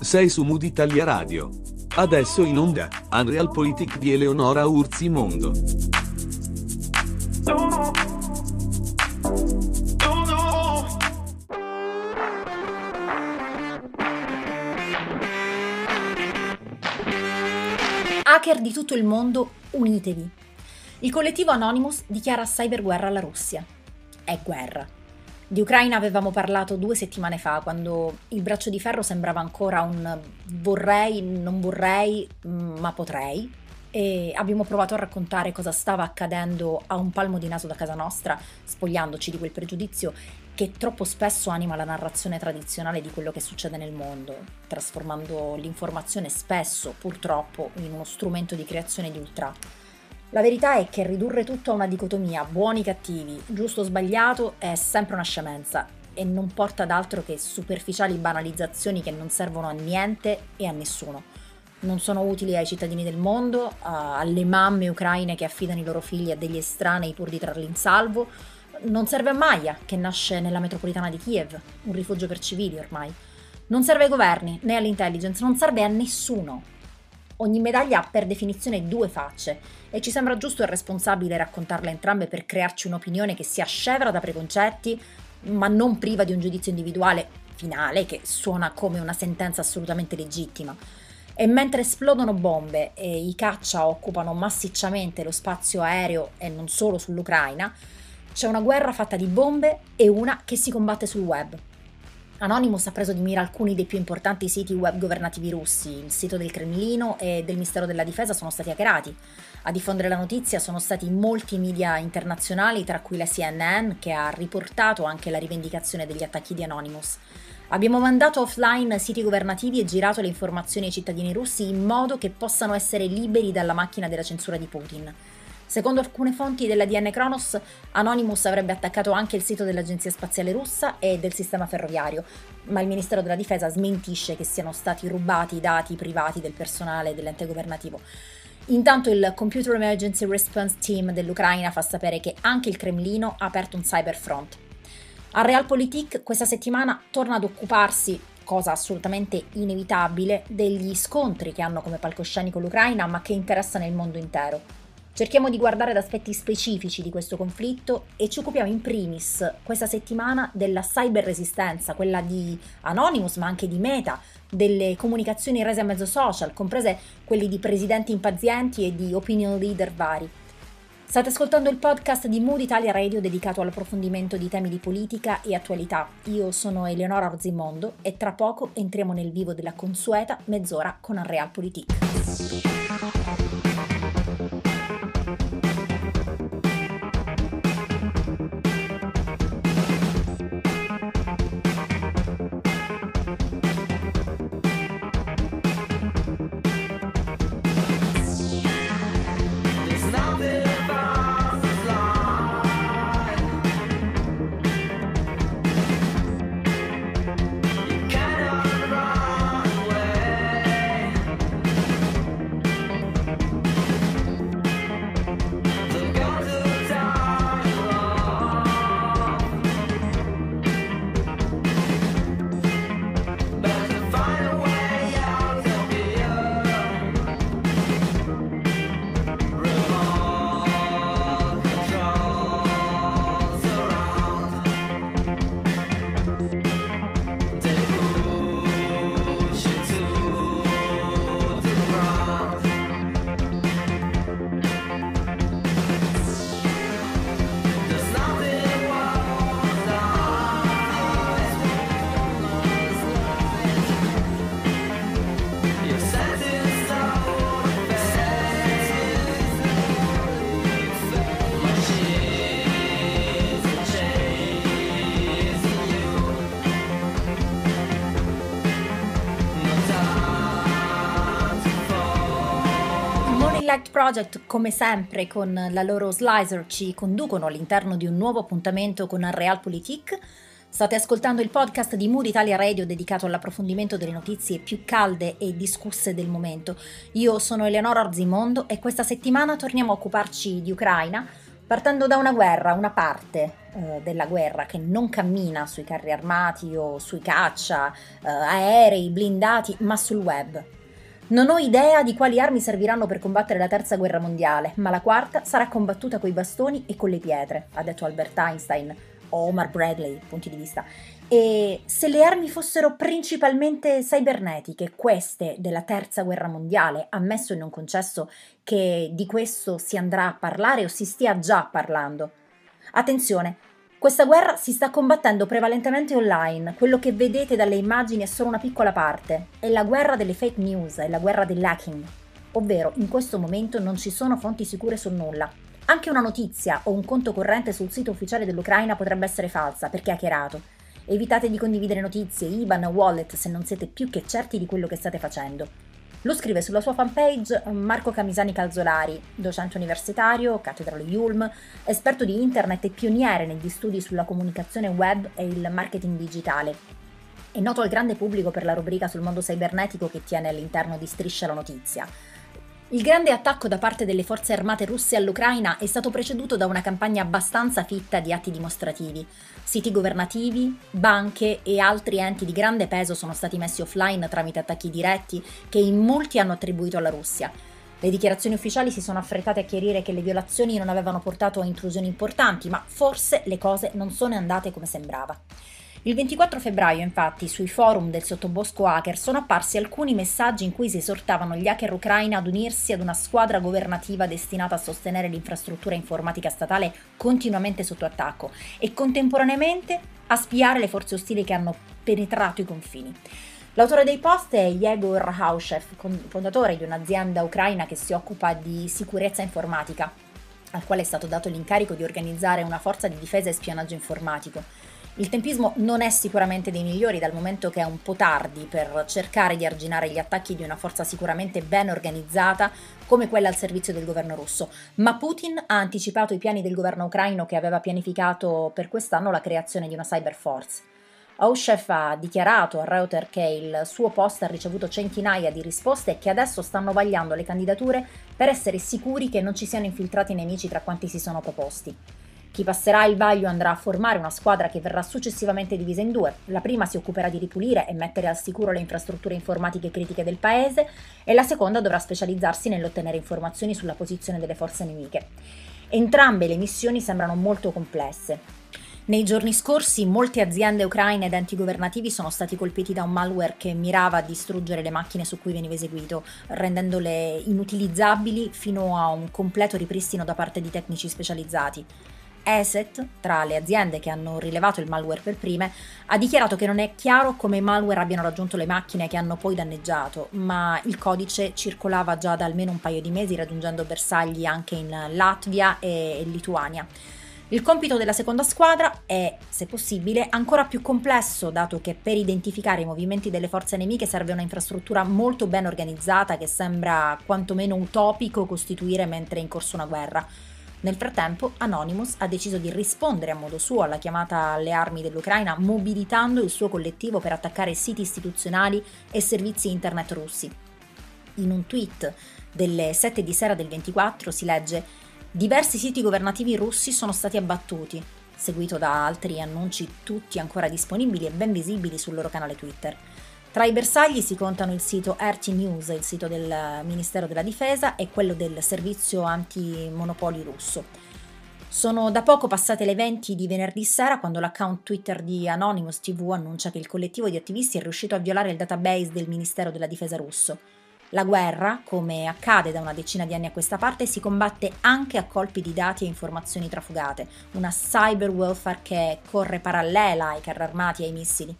Sei su Mood Italia Radio. Adesso in onda, Unreal Politic di Eleonora Urzi Mondo. Hacker di tutto il mondo, unitevi. Il collettivo Anonymous dichiara cyberguerra alla Russia. È guerra. Di Ucraina avevamo parlato due settimane fa, quando il braccio di ferro sembrava ancora un vorrei, non vorrei, ma potrei. E abbiamo provato a raccontare cosa stava accadendo a un palmo di naso da casa nostra, spogliandoci di quel pregiudizio che troppo spesso anima la narrazione tradizionale di quello che succede nel mondo, trasformando l'informazione spesso, purtroppo, in uno strumento di creazione di ultra. La verità è che ridurre tutto a una dicotomia buoni-cattivi, giusto o sbagliato, è sempre una scemenza e non porta ad altro che superficiali banalizzazioni che non servono a niente e a nessuno. Non sono utili ai cittadini del mondo, alle mamme ucraine che affidano i loro figli a degli estranei pur di trarli in salvo. Non serve a Maya, che nasce nella metropolitana di Kiev, un rifugio per civili ormai. Non serve ai governi né all'intelligence, non serve a nessuno. Ogni medaglia ha per definizione due facce e ci sembra giusto e responsabile raccontarle entrambe per crearci un'opinione che sia scevra da preconcetti, ma non priva di un giudizio individuale finale che suona come una sentenza assolutamente legittima. E mentre esplodono bombe e i caccia occupano massicciamente lo spazio aereo e non solo sull'Ucraina, c'è una guerra fatta di bombe e una che si combatte sul web. Anonymous ha preso di mira alcuni dei più importanti siti web governativi russi. Il sito del Cremlino e del Ministero della Difesa sono stati hackerati. A diffondere la notizia sono stati molti media internazionali, tra cui la CNN, che ha riportato anche la rivendicazione degli attacchi di Anonymous. Abbiamo mandato offline siti governativi e girato le informazioni ai cittadini russi in modo che possano essere liberi dalla macchina della censura di Putin. Secondo alcune fonti della DN Kronos, Anonymous avrebbe attaccato anche il sito dell'Agenzia Spaziale Russa e del sistema ferroviario, ma il Ministero della Difesa smentisce che siano stati rubati i dati privati del personale dell'ente governativo. Intanto il Computer Emergency Response Team dell'Ucraina fa sapere che anche il Cremlino ha aperto un cyberfront. A Realpolitik questa settimana torna ad occuparsi, cosa assolutamente inevitabile, degli scontri che hanno come palcoscenico l'Ucraina ma che interessano il mondo intero. Cerchiamo di guardare ad aspetti specifici di questo conflitto e ci occupiamo in primis questa settimana della cyber resistenza, quella di Anonymous ma anche di Meta, delle comunicazioni rese a mezzo social, comprese quelli di presidenti impazienti e di opinion leader vari. State ascoltando il podcast di Mood Italia Radio dedicato all'approfondimento di temi di politica e attualità. Io sono Eleonora Orzimondo e tra poco entriamo nel vivo della consueta mezz'ora con Unreal Politik. Select Project, come sempre, con la loro slicer ci conducono all'interno di un nuovo appuntamento con Realpolitik. State ascoltando il podcast di Mood Italia Radio dedicato all'approfondimento delle notizie più calde e discusse del momento. Io sono Eleonora Orzimondo e questa settimana torniamo a occuparci di Ucraina, partendo da una guerra, una parte eh, della guerra che non cammina sui carri armati o sui caccia, eh, aerei, blindati, ma sul web. Non ho idea di quali armi serviranno per combattere la terza guerra mondiale, ma la quarta sarà combattuta coi bastoni e con le pietre, ha detto Albert Einstein o Omar Bradley, punti di vista. E se le armi fossero principalmente cibernetiche, queste della terza guerra mondiale, ammesso e non concesso che di questo si andrà a parlare o si stia già parlando. Attenzione, questa guerra si sta combattendo prevalentemente online, quello che vedete dalle immagini è solo una piccola parte, è la guerra delle fake news, è la guerra dell'hacking, ovvero in questo momento non ci sono fonti sicure su nulla. Anche una notizia o un conto corrente sul sito ufficiale dell'Ucraina potrebbe essere falsa perché hackerato. Evitate di condividere notizie, IBAN, wallet se non siete più che certi di quello che state facendo. Lo scrive sulla sua fanpage Marco Camisani Calzolari, docente universitario, cattedrale Yulm, esperto di internet e pioniere negli studi sulla comunicazione web e il marketing digitale. È noto al grande pubblico per la rubrica sul mondo cibernetico che tiene all'interno di Striscia la Notizia. Il grande attacco da parte delle forze armate russe all'Ucraina è stato preceduto da una campagna abbastanza fitta di atti dimostrativi. Siti governativi, banche e altri enti di grande peso sono stati messi offline tramite attacchi diretti che in molti hanno attribuito alla Russia. Le dichiarazioni ufficiali si sono affrettate a chiarire che le violazioni non avevano portato a intrusioni importanti, ma forse le cose non sono andate come sembrava. Il 24 febbraio, infatti, sui forum del sottobosco hacker sono apparsi alcuni messaggi in cui si esortavano gli hacker ucraini ad unirsi ad una squadra governativa destinata a sostenere l'infrastruttura informatica statale continuamente sotto attacco e contemporaneamente a spiare le forze ostili che hanno penetrato i confini. L'autore dei post è Yegor Haushev, fondatore di un'azienda ucraina che si occupa di sicurezza informatica, al quale è stato dato l'incarico di organizzare una forza di difesa e spionaggio informatico. Il tempismo non è sicuramente dei migliori dal momento che è un po' tardi per cercare di arginare gli attacchi di una forza sicuramente ben organizzata come quella al servizio del governo russo, ma Putin ha anticipato i piani del governo ucraino che aveva pianificato per quest'anno la creazione di una cyber force. Oshef ha dichiarato a Reuters che il suo post ha ricevuto centinaia di risposte e che adesso stanno vagliando le candidature per essere sicuri che non ci siano infiltrati nemici tra quanti si sono proposti. Chi passerà il vaglio andrà a formare una squadra che verrà successivamente divisa in due. La prima si occuperà di ripulire e mettere al sicuro le infrastrutture informatiche critiche del paese e la seconda dovrà specializzarsi nell'ottenere informazioni sulla posizione delle forze nemiche. Entrambe le missioni sembrano molto complesse. Nei giorni scorsi molte aziende ucraine ed enti governativi sono stati colpiti da un malware che mirava a distruggere le macchine su cui veniva eseguito, rendendole inutilizzabili fino a un completo ripristino da parte di tecnici specializzati. ESET, tra le aziende che hanno rilevato il malware per prime, ha dichiarato che non è chiaro come i malware abbiano raggiunto le macchine che hanno poi danneggiato, ma il codice circolava già da almeno un paio di mesi raggiungendo bersagli anche in Latvia e Lituania. Il compito della seconda squadra è, se possibile, ancora più complesso, dato che per identificare i movimenti delle forze nemiche serve una infrastruttura molto ben organizzata che sembra quantomeno utopico costituire mentre è in corso una guerra. Nel frattempo, Anonymous ha deciso di rispondere a modo suo alla chiamata alle armi dell'Ucraina, mobilitando il suo collettivo per attaccare siti istituzionali e servizi internet russi. In un tweet delle 7 di sera del 24 si legge Diversi siti governativi russi sono stati abbattuti, seguito da altri annunci tutti ancora disponibili e ben visibili sul loro canale Twitter. Tra i bersagli si contano il sito RT News, il sito del Ministero della Difesa, e quello del servizio antimonopoli russo. Sono da poco passate le 20 di venerdì sera quando l'account Twitter di Anonymous TV annuncia che il collettivo di attivisti è riuscito a violare il database del Ministero della Difesa russo. La guerra, come accade da una decina di anni a questa parte, si combatte anche a colpi di dati e informazioni trafugate, una cyber welfare che corre parallela ai carri armati e ai missili.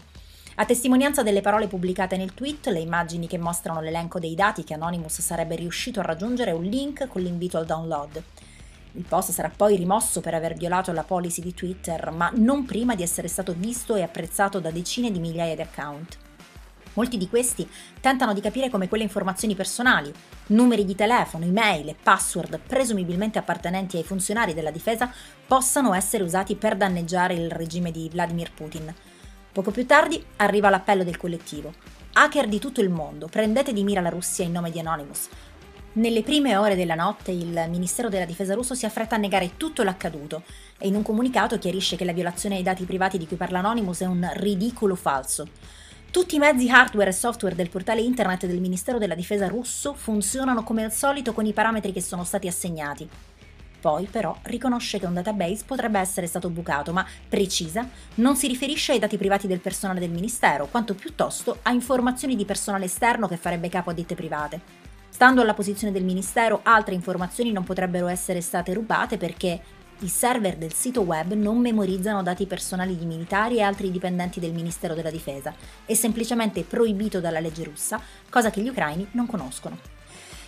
A testimonianza delle parole pubblicate nel tweet, le immagini che mostrano l'elenco dei dati che Anonymous sarebbe riuscito a raggiungere un link con l'invito al download. Il post sarà poi rimosso per aver violato la policy di Twitter, ma non prima di essere stato visto e apprezzato da decine di migliaia di account. Molti di questi tentano di capire come quelle informazioni personali, numeri di telefono, email e password presumibilmente appartenenti ai funzionari della difesa possano essere usati per danneggiare il regime di Vladimir Putin. Poco più tardi arriva l'appello del collettivo. Hacker di tutto il mondo, prendete di mira la Russia in nome di Anonymous. Nelle prime ore della notte il Ministero della Difesa russo si affretta a negare tutto l'accaduto e in un comunicato chiarisce che la violazione ai dati privati di cui parla Anonymous è un ridicolo falso. Tutti i mezzi hardware e software del portale internet del Ministero della Difesa russo funzionano come al solito con i parametri che sono stati assegnati. Poi, però, riconosce che un database potrebbe essere stato bucato, ma precisa, non si riferisce ai dati privati del personale del Ministero, quanto piuttosto a informazioni di personale esterno che farebbe capo a ditte private. Stando alla posizione del Ministero, altre informazioni non potrebbero essere state rubate perché i server del sito web non memorizzano dati personali di militari e altri dipendenti del Ministero della Difesa, è semplicemente proibito dalla legge russa, cosa che gli ucraini non conoscono.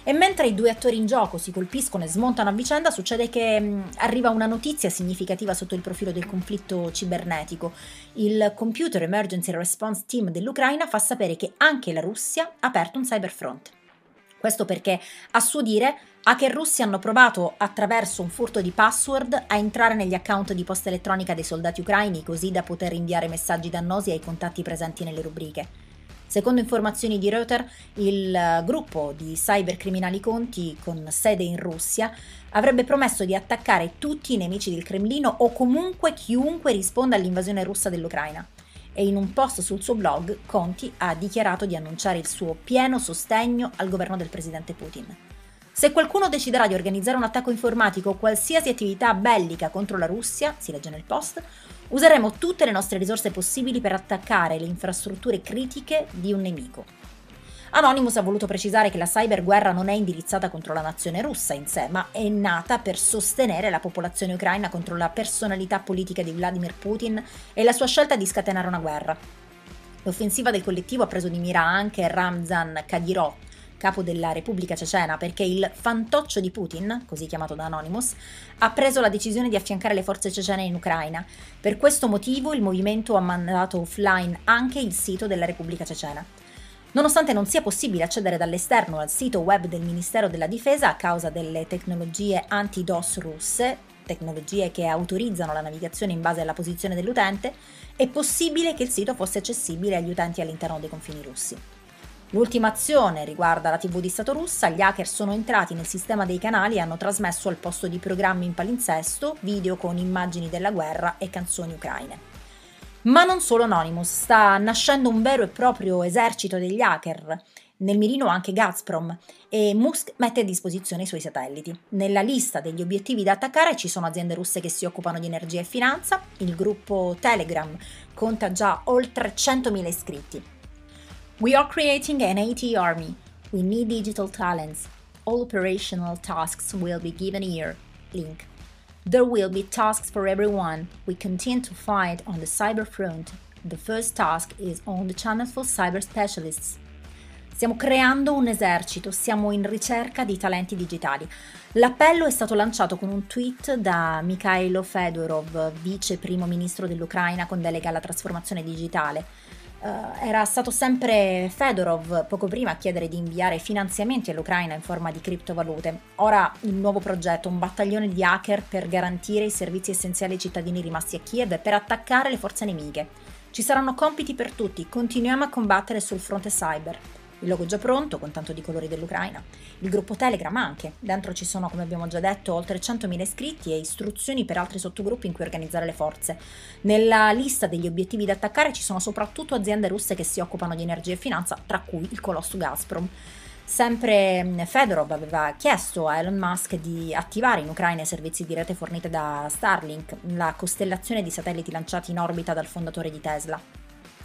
E mentre i due attori in gioco si colpiscono e smontano a vicenda, succede che mh, mm, arriva una notizia significativa sotto il profilo del conflitto cibernetico. Il Computer Emergency Response Team dell'Ucraina fa sapere che anche la Russia ha aperto un cyberfront. Questo perché, a suo dire, hacker russi hanno provato attraverso un furto di password a entrare negli account di posta elettronica dei soldati ucraini così da poter inviare messaggi dannosi ai contatti presenti nelle rubriche. Secondo informazioni di Reuters, il gruppo di cybercriminali conti con sede in Russia avrebbe promesso di attaccare tutti i nemici del Cremlino o comunque chiunque risponda all'invasione russa dell'Ucraina e in un post sul suo blog Conti ha dichiarato di annunciare il suo pieno sostegno al governo del presidente Putin. Se qualcuno deciderà di organizzare un attacco informatico o qualsiasi attività bellica contro la Russia, si legge nel post, useremo tutte le nostre risorse possibili per attaccare le infrastrutture critiche di un nemico. Anonymous ha voluto precisare che la cyberguerra non è indirizzata contro la nazione russa in sé, ma è nata per sostenere la popolazione ucraina contro la personalità politica di Vladimir Putin e la sua scelta di scatenare una guerra. L'offensiva del collettivo ha preso di mira anche Ramzan Kadyrov, capo della Repubblica Cecena, perché il fantoccio di Putin, così chiamato da Anonymous, ha preso la decisione di affiancare le forze cecene in Ucraina. Per questo motivo il movimento ha mandato offline anche il sito della Repubblica Cecena. Nonostante non sia possibile accedere dall'esterno al sito web del Ministero della Difesa a causa delle tecnologie anti-DOS russe, tecnologie che autorizzano la navigazione in base alla posizione dell'utente, è possibile che il sito fosse accessibile agli utenti all'interno dei confini russi. L'ultima azione riguarda la TV di Stato russa, gli hacker sono entrati nel sistema dei canali e hanno trasmesso al posto di programmi in palinsesto video con immagini della guerra e canzoni ucraine. Ma non solo Anonymous, sta nascendo un vero e proprio esercito degli hacker. Nel mirino anche Gazprom e Musk mette a disposizione i suoi satelliti. Nella lista degli obiettivi da attaccare ci sono aziende russe che si occupano di energia e finanza, il gruppo Telegram conta già oltre 100.000 iscritti. We are creating an AT army. We need digital talents. All operational tasks will be given here. Link. There will be tasks for everyone. We continue to fight on the cyber front. The first task is on the channel for cyber specialists. Stiamo creando un esercito, siamo in ricerca di talenti digitali. L'appello è stato lanciato con un tweet da Mikhailo Fedorov, vice primo ministro dell'Ucraina con delega alla trasformazione digitale. Uh, era stato sempre Fedorov poco prima a chiedere di inviare finanziamenti all'Ucraina in forma di criptovalute. Ora il nuovo progetto, un battaglione di hacker per garantire i servizi essenziali ai cittadini rimasti a Kiev e per attaccare le forze nemiche. Ci saranno compiti per tutti, continuiamo a combattere sul fronte cyber il logo già pronto con tanto di colori dell'Ucraina, il gruppo Telegram anche, dentro ci sono come abbiamo già detto oltre 100.000 iscritti e istruzioni per altri sottogruppi in cui organizzare le forze. Nella lista degli obiettivi da attaccare ci sono soprattutto aziende russe che si occupano di energia e finanza, tra cui il colosso Gazprom. Sempre mm, Fedorov aveva chiesto a Elon Musk di attivare in Ucraina i servizi di rete fornite da Starlink, la costellazione di satelliti lanciati in orbita dal fondatore di Tesla.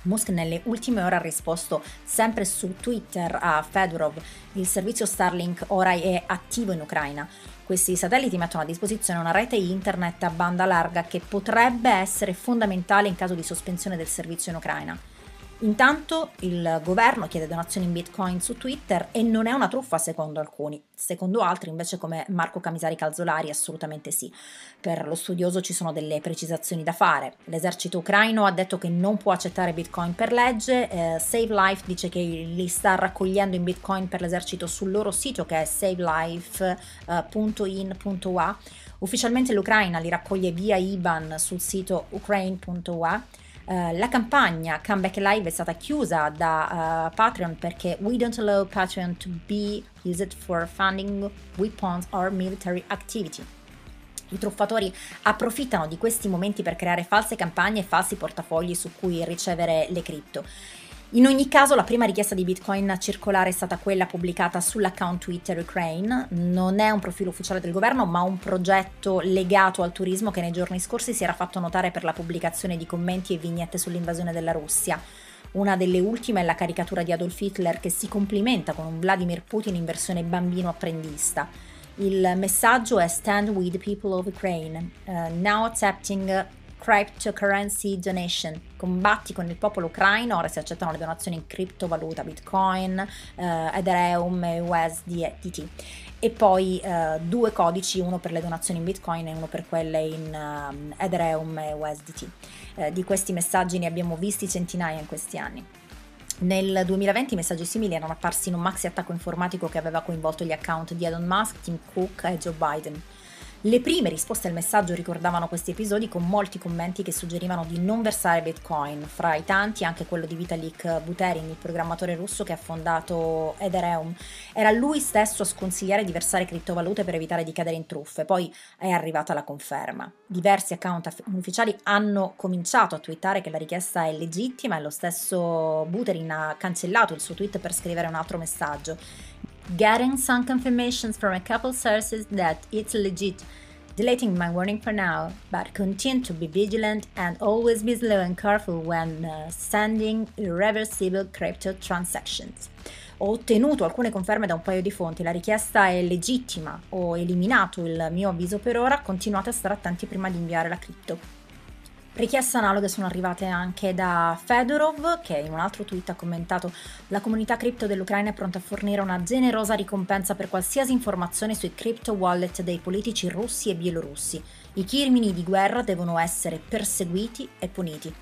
Musk nelle ultime ore ha risposto sempre su Twitter a Fedorov, il servizio Starlink ora è attivo in Ucraina. Questi satelliti mettono a disposizione una rete internet a banda larga che potrebbe essere fondamentale in caso di sospensione del servizio in Ucraina. Intanto il governo chiede donazioni in bitcoin su Twitter e non è una truffa secondo alcuni, secondo altri invece come Marco Camisari Calzolari assolutamente sì. Per lo studioso ci sono delle precisazioni da fare. L'esercito ucraino ha detto che non può accettare bitcoin per legge, eh, Save Life dice che li sta raccogliendo in bitcoin per l'esercito sul loro sito che è savelife.in.ua. Ufficialmente l'Ucraina li raccoglie via IBAN sul sito ukraine.ua Uh, la campagna Comeback Live è stata chiusa da uh, Patreon perché we don't allow Patreon to be used for funding weapons or military activity. I truffatori approfittano di questi momenti per creare false campagne e falsi portafogli su cui ricevere le cripto. In ogni caso, la prima richiesta di Bitcoin a circolare è stata quella pubblicata sull'account Twitter Ukraine. Non è un profilo ufficiale del governo, ma un progetto legato al turismo che nei giorni scorsi si era fatto notare per la pubblicazione di commenti e vignette sull'invasione della Russia. Una delle ultime è la caricatura di Adolf Hitler che si complimenta con un Vladimir Putin in versione bambino apprendista. Il messaggio è Stand with the people of Ukraine, uh, now accepting cryptocurrency donation. Combatti con il popolo ucraino, ora si accettano le donazioni in criptovaluta, bitcoin, eh, Ethereum e USDT. E poi eh, due codici, uno per le donazioni in bitcoin e uno per quelle in um, Ethereum e USDT. Eh, di questi messaggi ne abbiamo visti centinaia in questi anni. Nel 2020 messaggi simili erano apparsi in un maxi attacco informatico che aveva coinvolto gli account di Elon Musk, Tim Cook e Joe Biden. Le prime risposte al messaggio ricordavano questi episodi con molti commenti che suggerivano di non versare Bitcoin, fra i tanti anche quello di Vitalik Buterin, il programmatore russo che ha fondato Ethereum. Era lui stesso a sconsigliare di versare criptovalute per evitare di cadere in truffe, poi è arrivata la conferma. Diversi account ufficiali hanno cominciato a twittare che la richiesta è legittima e lo stesso Buterin ha cancellato il suo tweet per scrivere un altro messaggio getting some confirmations from a couple sources that it's legit. Deleting my warning for now, but continue to be vigilant and always be slow and careful when uh, sending irreversible crypto transactions. Ho ottenuto alcune conferme da un paio di fonti, la richiesta è legittima, ho eliminato il mio avviso per ora, continuate a stare attenti prima di inviare la cripto. Richieste analoghe sono arrivate anche da Fedorov, che in un altro tweet ha commentato la comunità cripto dell'Ucraina è pronta a fornire una generosa ricompensa per qualsiasi informazione sui crypto wallet dei politici russi e bielorussi. I crimini di guerra devono essere perseguiti e puniti.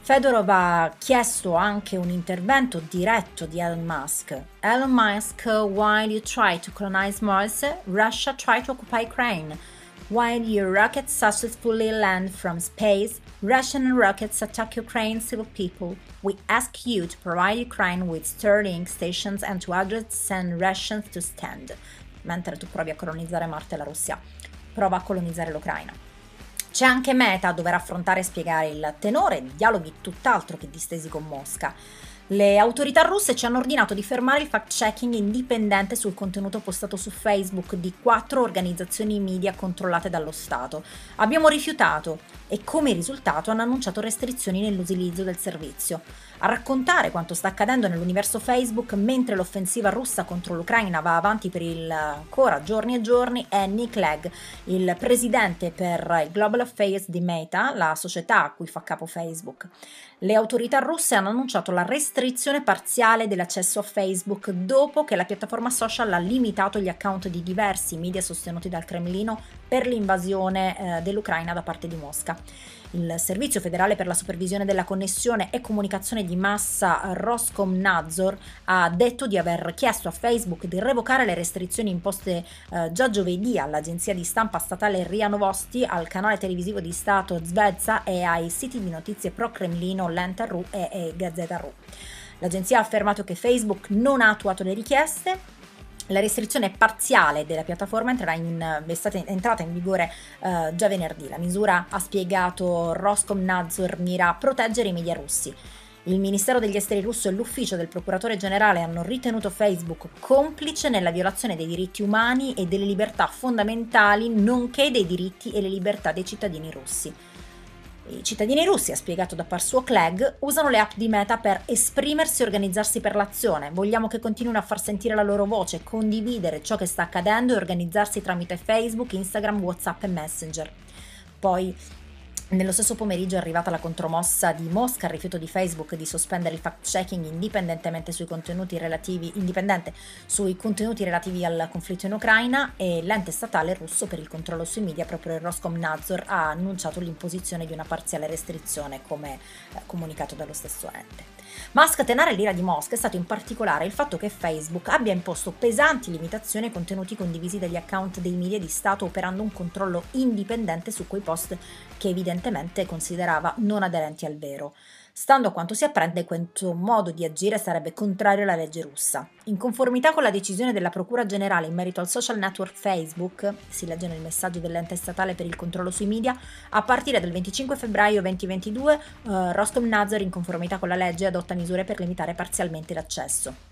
Fedorov ha chiesto anche un intervento diretto di Elon Musk. Elon Musk, while you try to colonize Mars, Russia try to occupy Ukraine. While your rockets successfully land from space, Russian rockets attack Ukraine's civil people. We ask you to provide Ukraine with Starlink stations and to address send Russians to stand. Mentre tu provi a colonizzare Marte, la Russia prova a colonizzare l'Ucraina. C'è anche Meta a dover affrontare e spiegare il tenore di dialoghi tutt'altro che distesi con Mosca. Le autorità russe ci hanno ordinato di fermare il fact-checking indipendente sul contenuto postato su Facebook di quattro organizzazioni media controllate dallo Stato. Abbiamo rifiutato e come risultato hanno annunciato restrizioni nell'utilizzo del servizio. A raccontare quanto sta accadendo nell'universo Facebook mentre l'offensiva russa contro l'Ucraina va avanti per il ancora giorni e giorni è Nick Legg, il presidente per il Global Affairs di Meta, la società a cui fa capo Facebook. Le autorità russe hanno annunciato la restrizione parziale dell'accesso a Facebook dopo che la piattaforma social ha limitato gli account di diversi media sostenuti dal Cremlino per l'invasione eh, dell'Ucraina da parte di Mosca. Il Servizio federale per la supervisione della connessione e comunicazione di massa Roskomnadzor ha detto di aver chiesto a Facebook di revocare le restrizioni imposte eh, già giovedì all'agenzia di stampa statale RIA Novosti, al canale televisivo di Stato Zvezda e ai siti di notizie pro-Cremlino Lenta.ru e, e Gazzetta.ru. L'agenzia ha affermato che Facebook non ha attuato le richieste la restrizione parziale della piattaforma in, è stata entrata in vigore uh, già venerdì. La misura, ha spiegato Roskomnadzor, mira a proteggere i media russi. Il Ministero degli Esteri russo e l'ufficio del procuratore generale hanno ritenuto Facebook complice nella violazione dei diritti umani e delle libertà fondamentali, nonché dei diritti e le libertà dei cittadini russi. I cittadini russi, ha spiegato da Parsuo Clegg, usano le app di Meta per esprimersi e organizzarsi per l'azione. Vogliamo che continuino a far sentire la loro voce, condividere ciò che sta accadendo e organizzarsi tramite Facebook, Instagram, WhatsApp e Messenger. Poi nello stesso pomeriggio è arrivata la contromossa di Mosca al rifiuto di Facebook di sospendere il fact-checking indipendentemente sui contenuti relativi, sui contenuti relativi al conflitto in Ucraina e l'ente statale russo per il controllo sui media, proprio il Roskomnadzor, ha annunciato l'imposizione di una parziale restrizione come eh, comunicato dallo stesso ente. Ma a scatenare l'ira di Mosca è stato in particolare il fatto che Facebook abbia imposto pesanti limitazioni ai contenuti condivisi dagli account dei media di Stato operando un controllo indipendente su quei post che evidentemente considerava non aderenti al vero. Stando a quanto si apprende, questo modo di agire sarebbe contrario alla legge russa. In conformità con la decisione della Procura Generale in merito al social network Facebook, si legge nel messaggio dell'ente statale per il controllo sui media, a partire dal 25 febbraio 2022 eh, Rostom Nazar, in conformità con la legge, adotta misure per limitare parzialmente l'accesso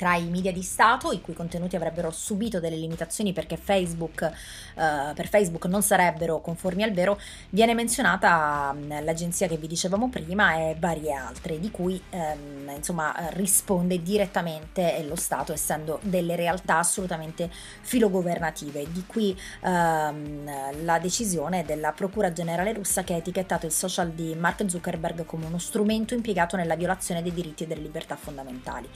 tra i media di Stato, i cui contenuti avrebbero subito delle limitazioni perché Facebook, eh, per Facebook non sarebbero conformi al vero, viene menzionata mm, l'agenzia che vi dicevamo prima e varie altre, di cui ehm, insomma risponde direttamente lo Stato, essendo delle realtà assolutamente filogovernative, di qui ehm, la decisione della Procura Generale russa che ha etichettato il social di Mark Zuckerberg come uno strumento impiegato nella violazione dei diritti e delle libertà fondamentali.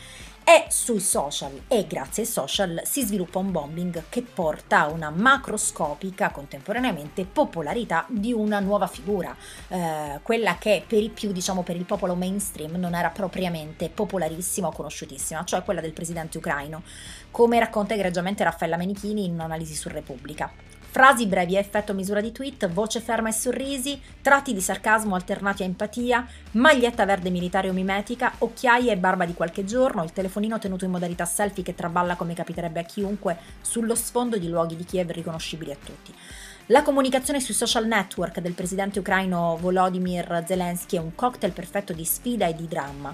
E sui social e grazie ai social si sviluppa un bombing che porta a una macroscopica contemporaneamente popolarità di una nuova figura, eh, quella che per i più, diciamo per il popolo mainstream, non era propriamente popolarissima o conosciutissima, cioè quella del presidente ucraino, come racconta egregiamente Raffaella Menichini in un'analisi su Repubblica. Frasi brevi a effetto misura di tweet, voce ferma e sorrisi, tratti di sarcasmo alternati a empatia, maglietta verde militare o mimetica, occhiaie e barba di qualche giorno, il telefonino tenuto in modalità selfie che traballa come capiterebbe a chiunque sullo sfondo di luoghi di Kiev riconoscibili a tutti. La comunicazione sui social network del presidente ucraino Volodymyr Zelensky è un cocktail perfetto di sfida e di dramma,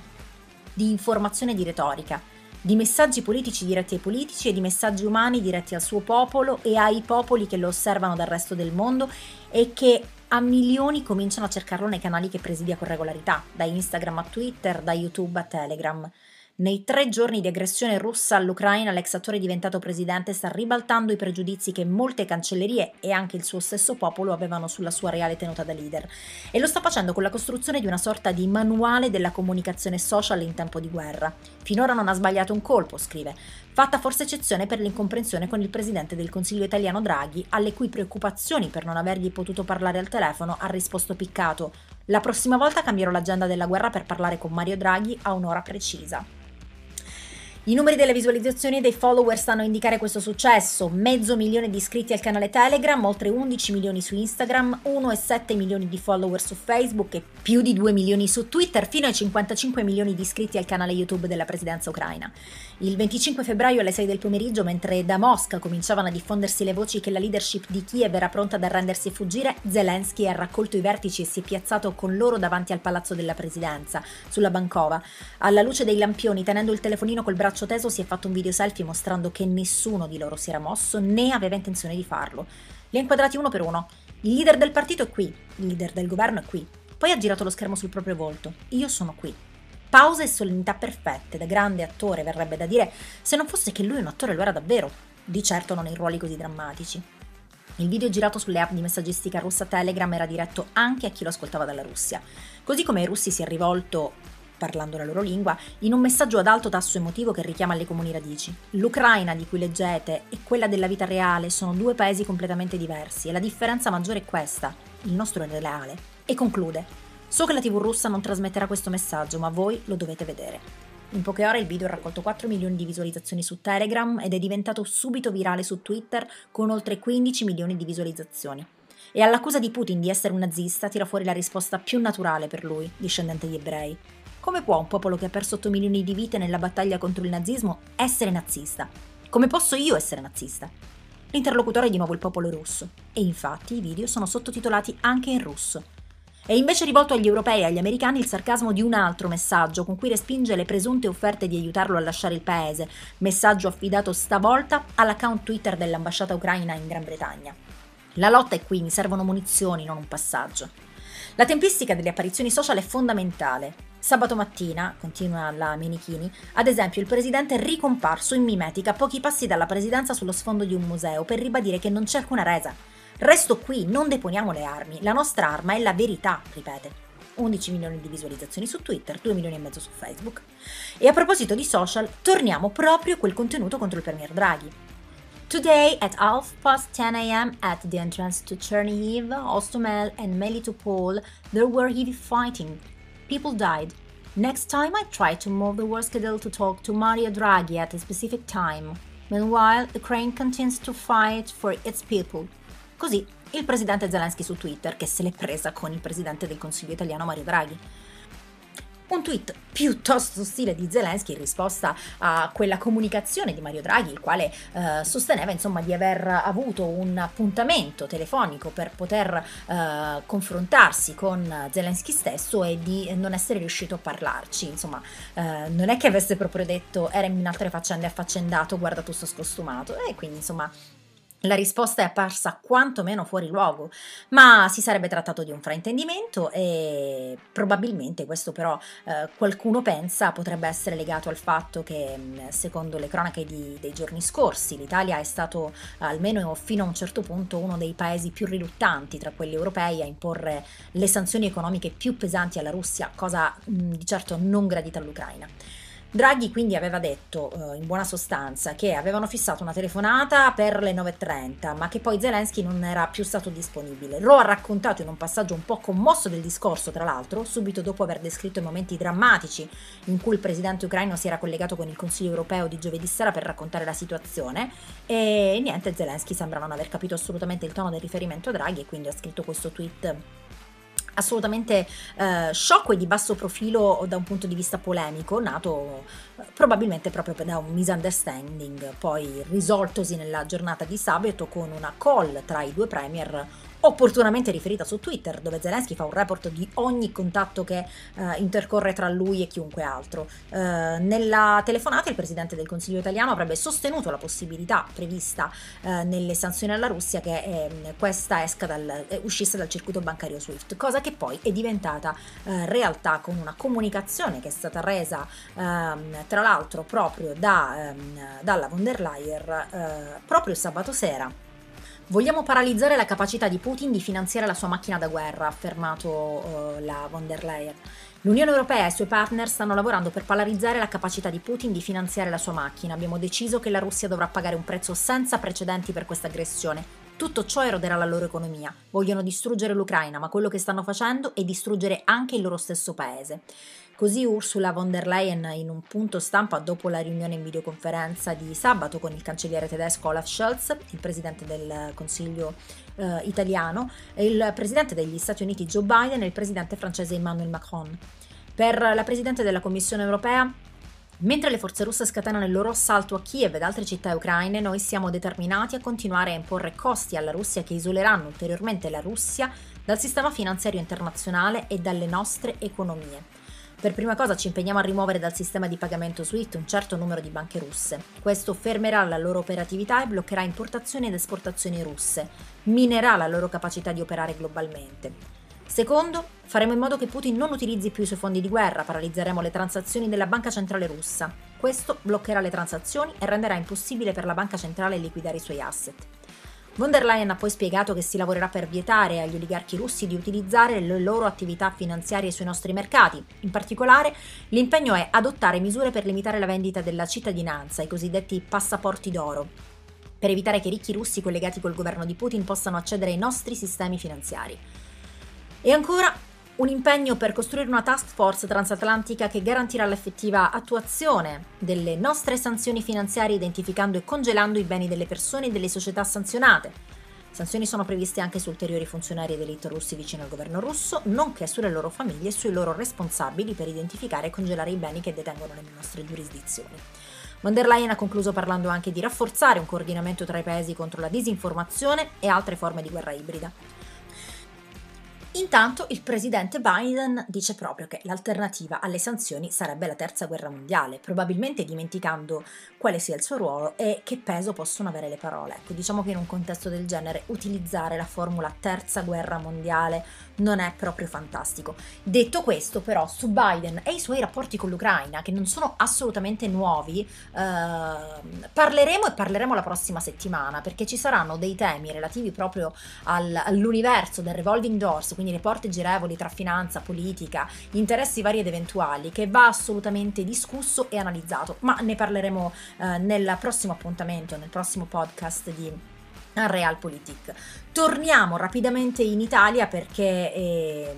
di informazione e di retorica di messaggi politici diretti ai politici e di messaggi umani diretti al suo popolo e ai popoli che lo osservano dal resto del mondo e che a milioni cominciano a cercarlo nei canali che presidia con regolarità, da Instagram a Twitter, da YouTube a Telegram. Nei tre giorni di aggressione russa all'Ucraina, l'ex attore diventato presidente sta ribaltando i pregiudizi che molte cancellerie e anche il suo stesso popolo avevano sulla sua reale tenuta da leader. E lo sta facendo con la costruzione di una sorta di manuale della comunicazione social in tempo di guerra. Finora non ha sbagliato un colpo, scrive, fatta forse eccezione per l'incomprensione con il presidente del Consiglio italiano Draghi, alle cui preoccupazioni per non avergli potuto parlare al telefono ha risposto piccato. La prossima volta cambierò l'agenda della guerra per parlare con Mario Draghi a un'ora precisa. I numeri delle visualizzazioni e dei follower stanno a indicare questo successo, mezzo milione di iscritti al canale Telegram, oltre 11 milioni su Instagram, 1,7 milioni di follower su Facebook e più di 2 milioni su Twitter, fino ai 55 milioni di iscritti al canale YouTube della presidenza ucraina. Il 25 febbraio alle 6 del pomeriggio, mentre da Mosca cominciavano a diffondersi le voci che la leadership di Kiev era pronta ad arrendersi e fuggire, Zelensky ha raccolto i vertici e si è piazzato con loro davanti al palazzo della presidenza, sulla Bancova. Alla luce dei lampioni, tenendo il telefonino col braccio teso, si è fatto un video selfie mostrando che nessuno di loro si era mosso né aveva intenzione di farlo. Li ha inquadrati uno per uno. Il leader del partito è qui, il leader del governo è qui. Poi ha girato lo schermo sul proprio volto. Io sono qui. Pause e solennità perfette, da grande attore verrebbe da dire, se non fosse che lui un attore lo era davvero, di certo non in ruoli così drammatici. Il video girato sulle app di messaggistica russa Telegram era diretto anche a chi lo ascoltava dalla Russia, così come ai russi si è rivolto parlando la loro lingua, in un messaggio ad alto tasso emotivo che richiama le comuni radici. L'Ucraina di cui leggete e quella della vita reale sono due paesi completamente diversi e la differenza maggiore è questa, il nostro è reale. E conclude, So che la TV russa non trasmetterà questo messaggio, ma voi lo dovete vedere. In poche ore il video ha raccolto 4 milioni di visualizzazioni su Telegram ed è diventato subito virale su Twitter con oltre 15 milioni di visualizzazioni. E all'accusa di Putin di essere un nazista tira fuori la risposta più naturale per lui, discendente di ebrei. Come può un popolo che ha perso 8 milioni di vite nella battaglia contro il nazismo essere nazista? Come posso io essere nazista? L'interlocutore è di nuovo il popolo russo, e infatti i video sono sottotitolati anche in russo, è invece rivolto agli europei e agli americani il sarcasmo di un altro messaggio con cui respinge le presunte offerte di aiutarlo a lasciare il paese, messaggio affidato stavolta all'account Twitter dell'ambasciata ucraina in Gran Bretagna. La lotta è qui, mi servono munizioni, non un passaggio. La tempistica delle apparizioni social è fondamentale. Sabato mattina, continua la Menichini, ad esempio il presidente è ricomparso in mimetica pochi passi dalla presidenza sullo sfondo di un museo per ribadire che non c'è alcuna resa. Resto qui, non deponiamo le armi. La nostra arma è la verità, ripete. 11 milioni di visualizzazioni su Twitter, 2 milioni e mezzo su Facebook. E a proposito di social, torniamo proprio a quel contenuto contro il Premier Draghi. Today at half past 10 a.m. at the entrance to Chernihiv, Ostomel and Melitopol, there were heavy fighting. People died. Next time I try to move the war schedule to talk to Mario Draghi at a specific time. Meanwhile, Ukraine continues to fight for its people. Così il presidente Zelensky su Twitter che se l'è presa con il presidente del Consiglio italiano Mario Draghi un tweet piuttosto ostile di Zelensky in risposta a quella comunicazione di Mario Draghi, il quale eh, sosteneva insomma di aver avuto un appuntamento telefonico per poter eh, confrontarsi con Zelensky stesso e di non essere riuscito a parlarci. Insomma, eh, non è che avesse proprio detto era in altre faccende affaccendato, guarda tu sto scostumato. E quindi insomma la risposta è apparsa quantomeno fuori luogo, ma si sarebbe trattato di un fraintendimento e probabilmente questo però eh, qualcuno pensa potrebbe essere legato al fatto che mm, secondo le cronache di, dei giorni scorsi l'Italia è stato almeno fino a un certo punto uno dei paesi più riluttanti tra quelli europei a imporre le sanzioni economiche più pesanti alla Russia, cosa mh, mm, di certo non gradita all'Ucraina. Draghi quindi aveva detto, eh, in buona sostanza, che avevano fissato una telefonata per le 9.30, ma che poi Zelensky non era più stato disponibile. Lo ha raccontato in un passaggio un po' commosso del discorso, tra l'altro, subito dopo aver descritto i momenti drammatici in cui il presidente ucraino si era collegato con il Consiglio europeo di giovedì sera per raccontare la situazione. E niente, Zelensky sembra non aver capito assolutamente il tono del riferimento a Draghi e quindi ha scritto questo tweet assolutamente eh, sciocco e di basso profilo da un punto di vista polemico, nato eh, probabilmente proprio da un misunderstanding, poi risoltosi nella giornata di sabato con una call tra i due premier opportunamente riferita su Twitter, dove Zelensky fa un report di ogni contatto che eh, intercorre tra lui e chiunque altro. Eh, nella telefonata il presidente del Consiglio italiano avrebbe sostenuto la possibilità prevista eh, nelle sanzioni alla Russia che ehm, questa dal, eh, uscisse dal circuito bancario SWIFT, cosa che poi è diventata eh, realtà con una comunicazione che è stata resa ehm, tra l'altro proprio da, ehm, dalla von der Leyen eh, proprio sabato sera Vogliamo paralizzare la capacità di Putin di finanziare la sua macchina da guerra, ha affermato uh, la von der Leyen. L'Unione Europea e i suoi partner stanno lavorando per paralizzare la capacità di Putin di finanziare la sua macchina. Abbiamo deciso che la Russia dovrà pagare un prezzo senza precedenti per questa aggressione. Tutto ciò eroderà la loro economia. Vogliono distruggere l'Ucraina, ma quello che stanno facendo è distruggere anche il loro stesso paese. Così Ursula von der Leyen in un punto stampa dopo la riunione in videoconferenza di sabato con il cancelliere tedesco Olaf Scholz, il presidente del Consiglio eh, italiano, il presidente degli Stati Uniti Joe Biden e il presidente francese Emmanuel Macron. Per la presidente della Commissione europea Mentre le forze russe scatenano il loro assalto a Kiev ed altre città ucraine, noi siamo determinati a continuare a imporre costi alla Russia che isoleranno ulteriormente la Russia dal sistema finanziario internazionale e dalle nostre economie. Per prima cosa ci impegniamo a rimuovere dal sistema di pagamento SWIFT un certo numero di banche russe. Questo fermerà la loro operatività e bloccherà importazioni ed esportazioni russe, minerà la loro capacità di operare globalmente. Secondo, faremo in modo che Putin non utilizzi più i suoi fondi di guerra, paralizzeremo le transazioni della banca centrale russa. Questo bloccherà le transazioni e renderà impossibile per la banca centrale liquidare i suoi asset. Von der Leyen ha poi spiegato che si lavorerà per vietare agli oligarchi russi di utilizzare le loro attività finanziarie sui nostri mercati. In particolare, l'impegno è adottare misure per limitare la vendita della cittadinanza, i cosiddetti passaporti d'oro, per evitare che i ricchi russi collegati col governo di Putin possano accedere ai nostri sistemi finanziari. E ancora, un impegno per costruire una task force transatlantica che garantirà l'effettiva attuazione delle nostre sanzioni finanziarie identificando e congelando i beni delle persone e delle società sanzionate. Sanzioni sono previste anche su ulteriori funzionari ed elite russi vicino al governo russo, nonché sulle loro famiglie e sui loro responsabili per identificare e congelare i beni che detengono nelle nostre giurisdizioni. Von der Leyen ha concluso parlando anche di rafforzare un coordinamento tra i paesi contro la disinformazione e altre forme di guerra ibrida. Intanto il presidente Biden dice proprio che l'alternativa alle sanzioni sarebbe la terza guerra mondiale, probabilmente dimenticando quale sia il suo ruolo e che peso possono avere le parole. Ecco, diciamo che in un contesto del genere utilizzare la formula terza guerra mondiale non è proprio fantastico. Detto questo, però, su Biden e i suoi rapporti con l'Ucraina, che non sono assolutamente nuovi, eh, parleremo e parleremo la prossima settimana, perché ci saranno dei temi relativi proprio al, all'universo del revolving doors, quindi le porte girevoli tra finanza, politica, interessi vari ed eventuali, che va assolutamente discusso e analizzato, ma ne parleremo eh, nel prossimo appuntamento, nel prossimo podcast di Realpolitik. Torniamo rapidamente in Italia perché... Eh,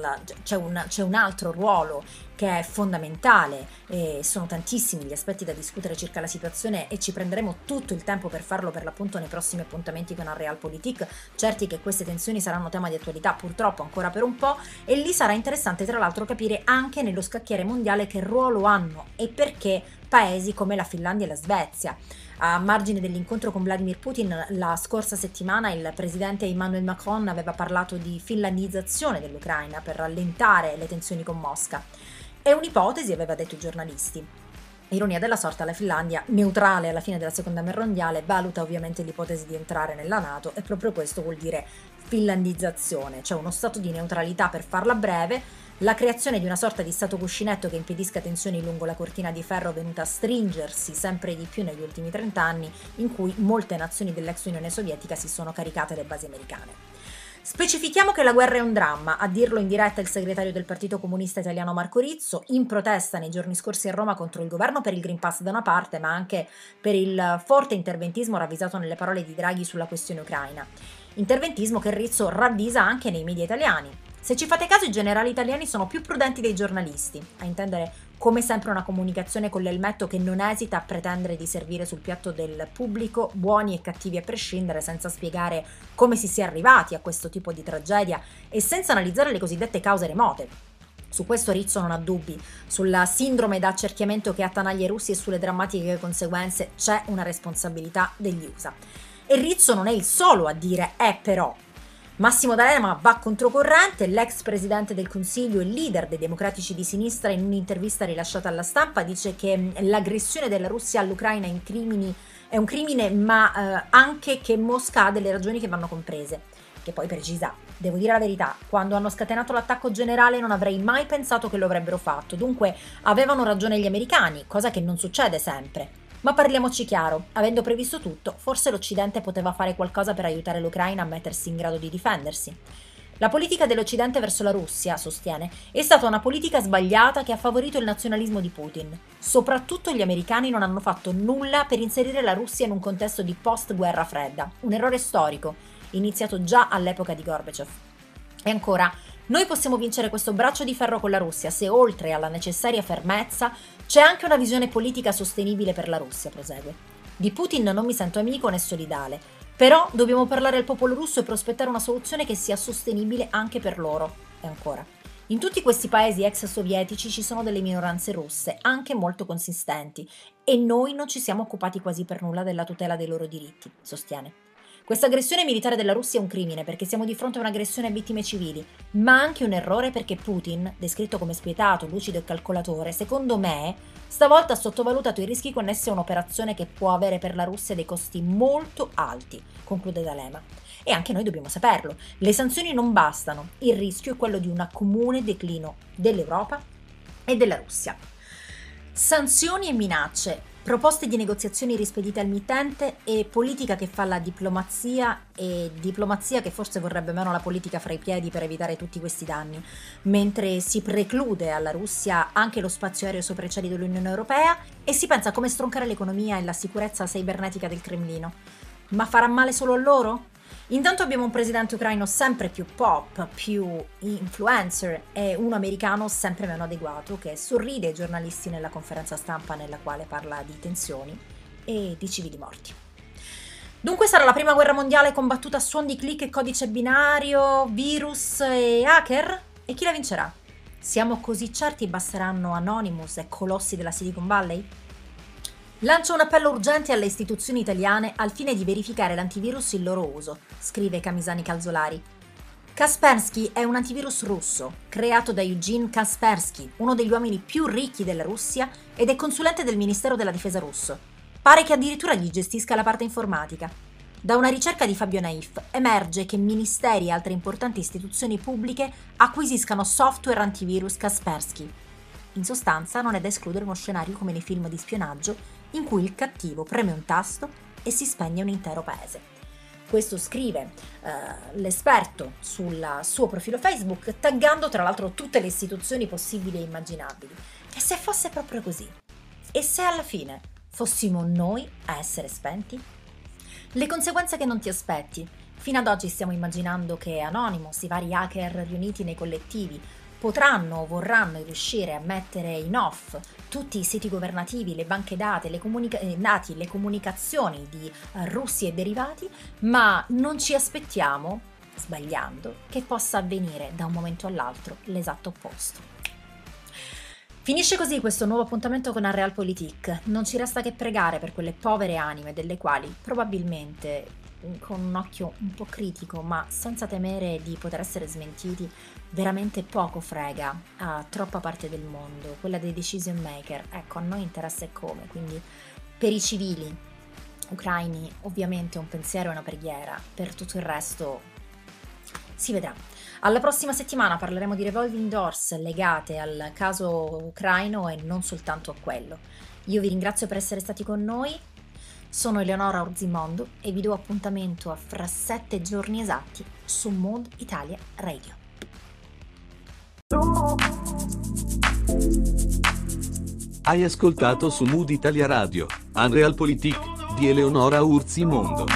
la, c'è, un, c'è, un, altro ruolo che è fondamentale e sono tantissimi gli aspetti da discutere circa la situazione e ci prenderemo tutto il tempo per farlo per l'appunto nei prossimi appuntamenti con Realpolitik, certi che queste tensioni saranno tema di attualità purtroppo ancora per un po' e lì sarà interessante tra l'altro capire anche nello scacchiere mondiale che ruolo hanno e perché paesi come la Finlandia e la Svezia. A margine dell'incontro con Vladimir Putin, la scorsa settimana il presidente Emmanuel Macron aveva parlato di finlandizzazione dell'Ucraina per rallentare le tensioni con Mosca. È un'ipotesi, aveva detto i giornalisti. Ironia della sorte, la Finlandia, neutrale alla fine della seconda guerra mondiale, valuta ovviamente l'ipotesi di entrare nella Nato e proprio questo vuol dire finlandizzazione, cioè uno stato di neutralità per farla breve, la creazione di una sorta di stato cuscinetto che impedisca tensioni lungo la cortina di ferro venuta a stringersi sempre di più negli ultimi 30 anni, in cui molte nazioni dell'ex Unione Sovietica si sono caricate le basi americane. Specifichiamo che la guerra è un dramma, a dirlo in diretta il segretario del Partito Comunista Italiano Marco Rizzo, in protesta nei giorni scorsi a Roma contro il governo per il Green Pass da una parte, ma anche per il forte interventismo ravvisato nelle parole di Draghi sulla questione ucraina. Interventismo che Rizzo ravvisa anche nei media italiani. Se ci fate caso, i generali italiani sono più prudenti dei giornalisti, a intendere come sempre una comunicazione con l'elmetto che non esita a pretendere di servire sul piatto del pubblico buoni e cattivi a prescindere senza spiegare come si sia arrivati a questo tipo di tragedia e senza analizzare le cosiddette cause remote. Su questo Rizzo non ha dubbi, sulla sindrome da accerchiamento che attanaglia i russi e sulle drammatiche conseguenze c'è una responsabilità degli USA. E Rizzo non è il solo a dire è però Massimo D'Alema va controcorrente, l'ex presidente del Consiglio e leader dei democratici di sinistra in un'intervista rilasciata alla stampa dice che l'aggressione della Russia all'Ucraina è un crimine ma eh, anche che Mosca ha delle ragioni che vanno comprese. Che poi precisa, devo dire la verità, quando hanno scatenato l'attacco generale non avrei mai pensato che lo avrebbero fatto, dunque avevano ragione gli americani, cosa che non succede sempre. Ma parliamoci chiaro, avendo previsto tutto, forse l'Occidente poteva fare qualcosa per aiutare l'Ucraina a mettersi in grado di difendersi. La politica dell'Occidente verso la Russia, sostiene, è stata una politica sbagliata che ha favorito il nazionalismo di Putin. Soprattutto gli americani non hanno fatto nulla per inserire la Russia in un contesto di post-guerra fredda, un errore storico, iniziato già all'epoca di Gorbachev. E ancora, noi possiamo vincere questo braccio di ferro con la Russia se oltre alla necessaria fermezza c'è anche una visione politica sostenibile per la Russia, prosegue. Di Putin non mi sento amico né solidale, però dobbiamo parlare al popolo russo e prospettare una soluzione che sia sostenibile anche per loro. E ancora. In tutti questi paesi ex sovietici ci sono delle minoranze russe, anche molto consistenti, e noi non ci siamo occupati quasi per nulla della tutela dei loro diritti, sostiene. Questa aggressione militare della Russia è un crimine perché siamo di fronte a un'aggressione a vittime civili, ma anche un errore perché Putin, descritto come spietato, lucido e calcolatore, secondo me, stavolta ha sottovalutato i rischi connessi a un'operazione che può avere per la Russia dei costi molto alti, conclude D'Alema. E anche noi dobbiamo saperlo. Le sanzioni non bastano, il rischio è quello di un comune declino dell'Europa e della Russia. Sanzioni e minacce proposte di negoziazioni rispedite al mittente e politica che fa la diplomazia e diplomazia che forse vorrebbe meno la politica fra i piedi per evitare tutti questi danni, mentre si preclude alla Russia anche lo spazio aereo sopra i cieli dell'Unione Europea e si pensa a come stroncare l'economia e la sicurezza cibernetica del Cremlino. Ma farà male solo a loro? Intanto abbiamo un presidente ucraino sempre più pop, più influencer e uno americano sempre meno adeguato che sorride ai giornalisti nella conferenza stampa nella quale parla di tensioni e di civili morti. Dunque sarà la prima guerra mondiale combattuta a suon di click e codice binario, virus e hacker? E chi la vincerà? Siamo così certi basteranno Anonymous e colossi della Silicon Valley? Lancia un appello urgente alle istituzioni italiane al fine di verificare l'antivirus il loro uso, scrive Camisani Calzolari. Kaspersky è un antivirus russo, creato da Eugene Kaspersky, uno degli uomini più ricchi della Russia ed è consulente del Ministero della Difesa russo. Pare che addirittura gli gestisca la parte informatica. Da una ricerca di Fabio Naif emerge che ministeri e altre importanti istituzioni pubbliche acquisiscano software antivirus Kaspersky. In sostanza non è da escludere uno scenario come nei film di spionaggio in cui il cattivo preme un tasto e si spegne un intero paese. Questo scrive uh, l'esperto sul suo profilo Facebook, taggando tra l'altro tutte le istituzioni possibili e immaginabili. E se fosse proprio così? E se alla fine fossimo noi a essere spenti? Le conseguenze che non ti aspetti, Fino ad oggi stiamo immaginando che Anonymous, i vari hacker riuniti nei collettivi, potranno o vorranno riuscire a mettere in off tutti i siti governativi, le banche dati, le, comunica- eh, dati, le comunicazioni di eh, russi e derivati, ma non ci aspettiamo, sbagliando, che possa avvenire da un momento all'altro l'esatto opposto. Finisce così questo nuovo appuntamento con Realpolitik. Non ci resta che pregare per quelle povere anime delle quali probabilmente con un occhio un po' critico, ma senza temere di poter essere smentiti, veramente poco frega a troppa parte del mondo, quella dei decision maker. Ecco, a noi interessa e come, quindi per i civili ucraini ovviamente un pensiero e una preghiera, per tutto il resto si vedrà. Alla prossima settimana parleremo di revolving doors legate al caso ucraino e non soltanto a quello. Io vi ringrazio per essere stati con noi, sono Eleonora Orzimondo e vi do appuntamento a fra sette giorni esatti su Mood Italia Radio. Hai ascoltato su Mood Italia Radio, Unreal Politik, di Eleonora Urzimondo.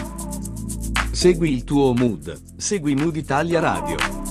Segui il tuo mood, segui Mood Italia Radio.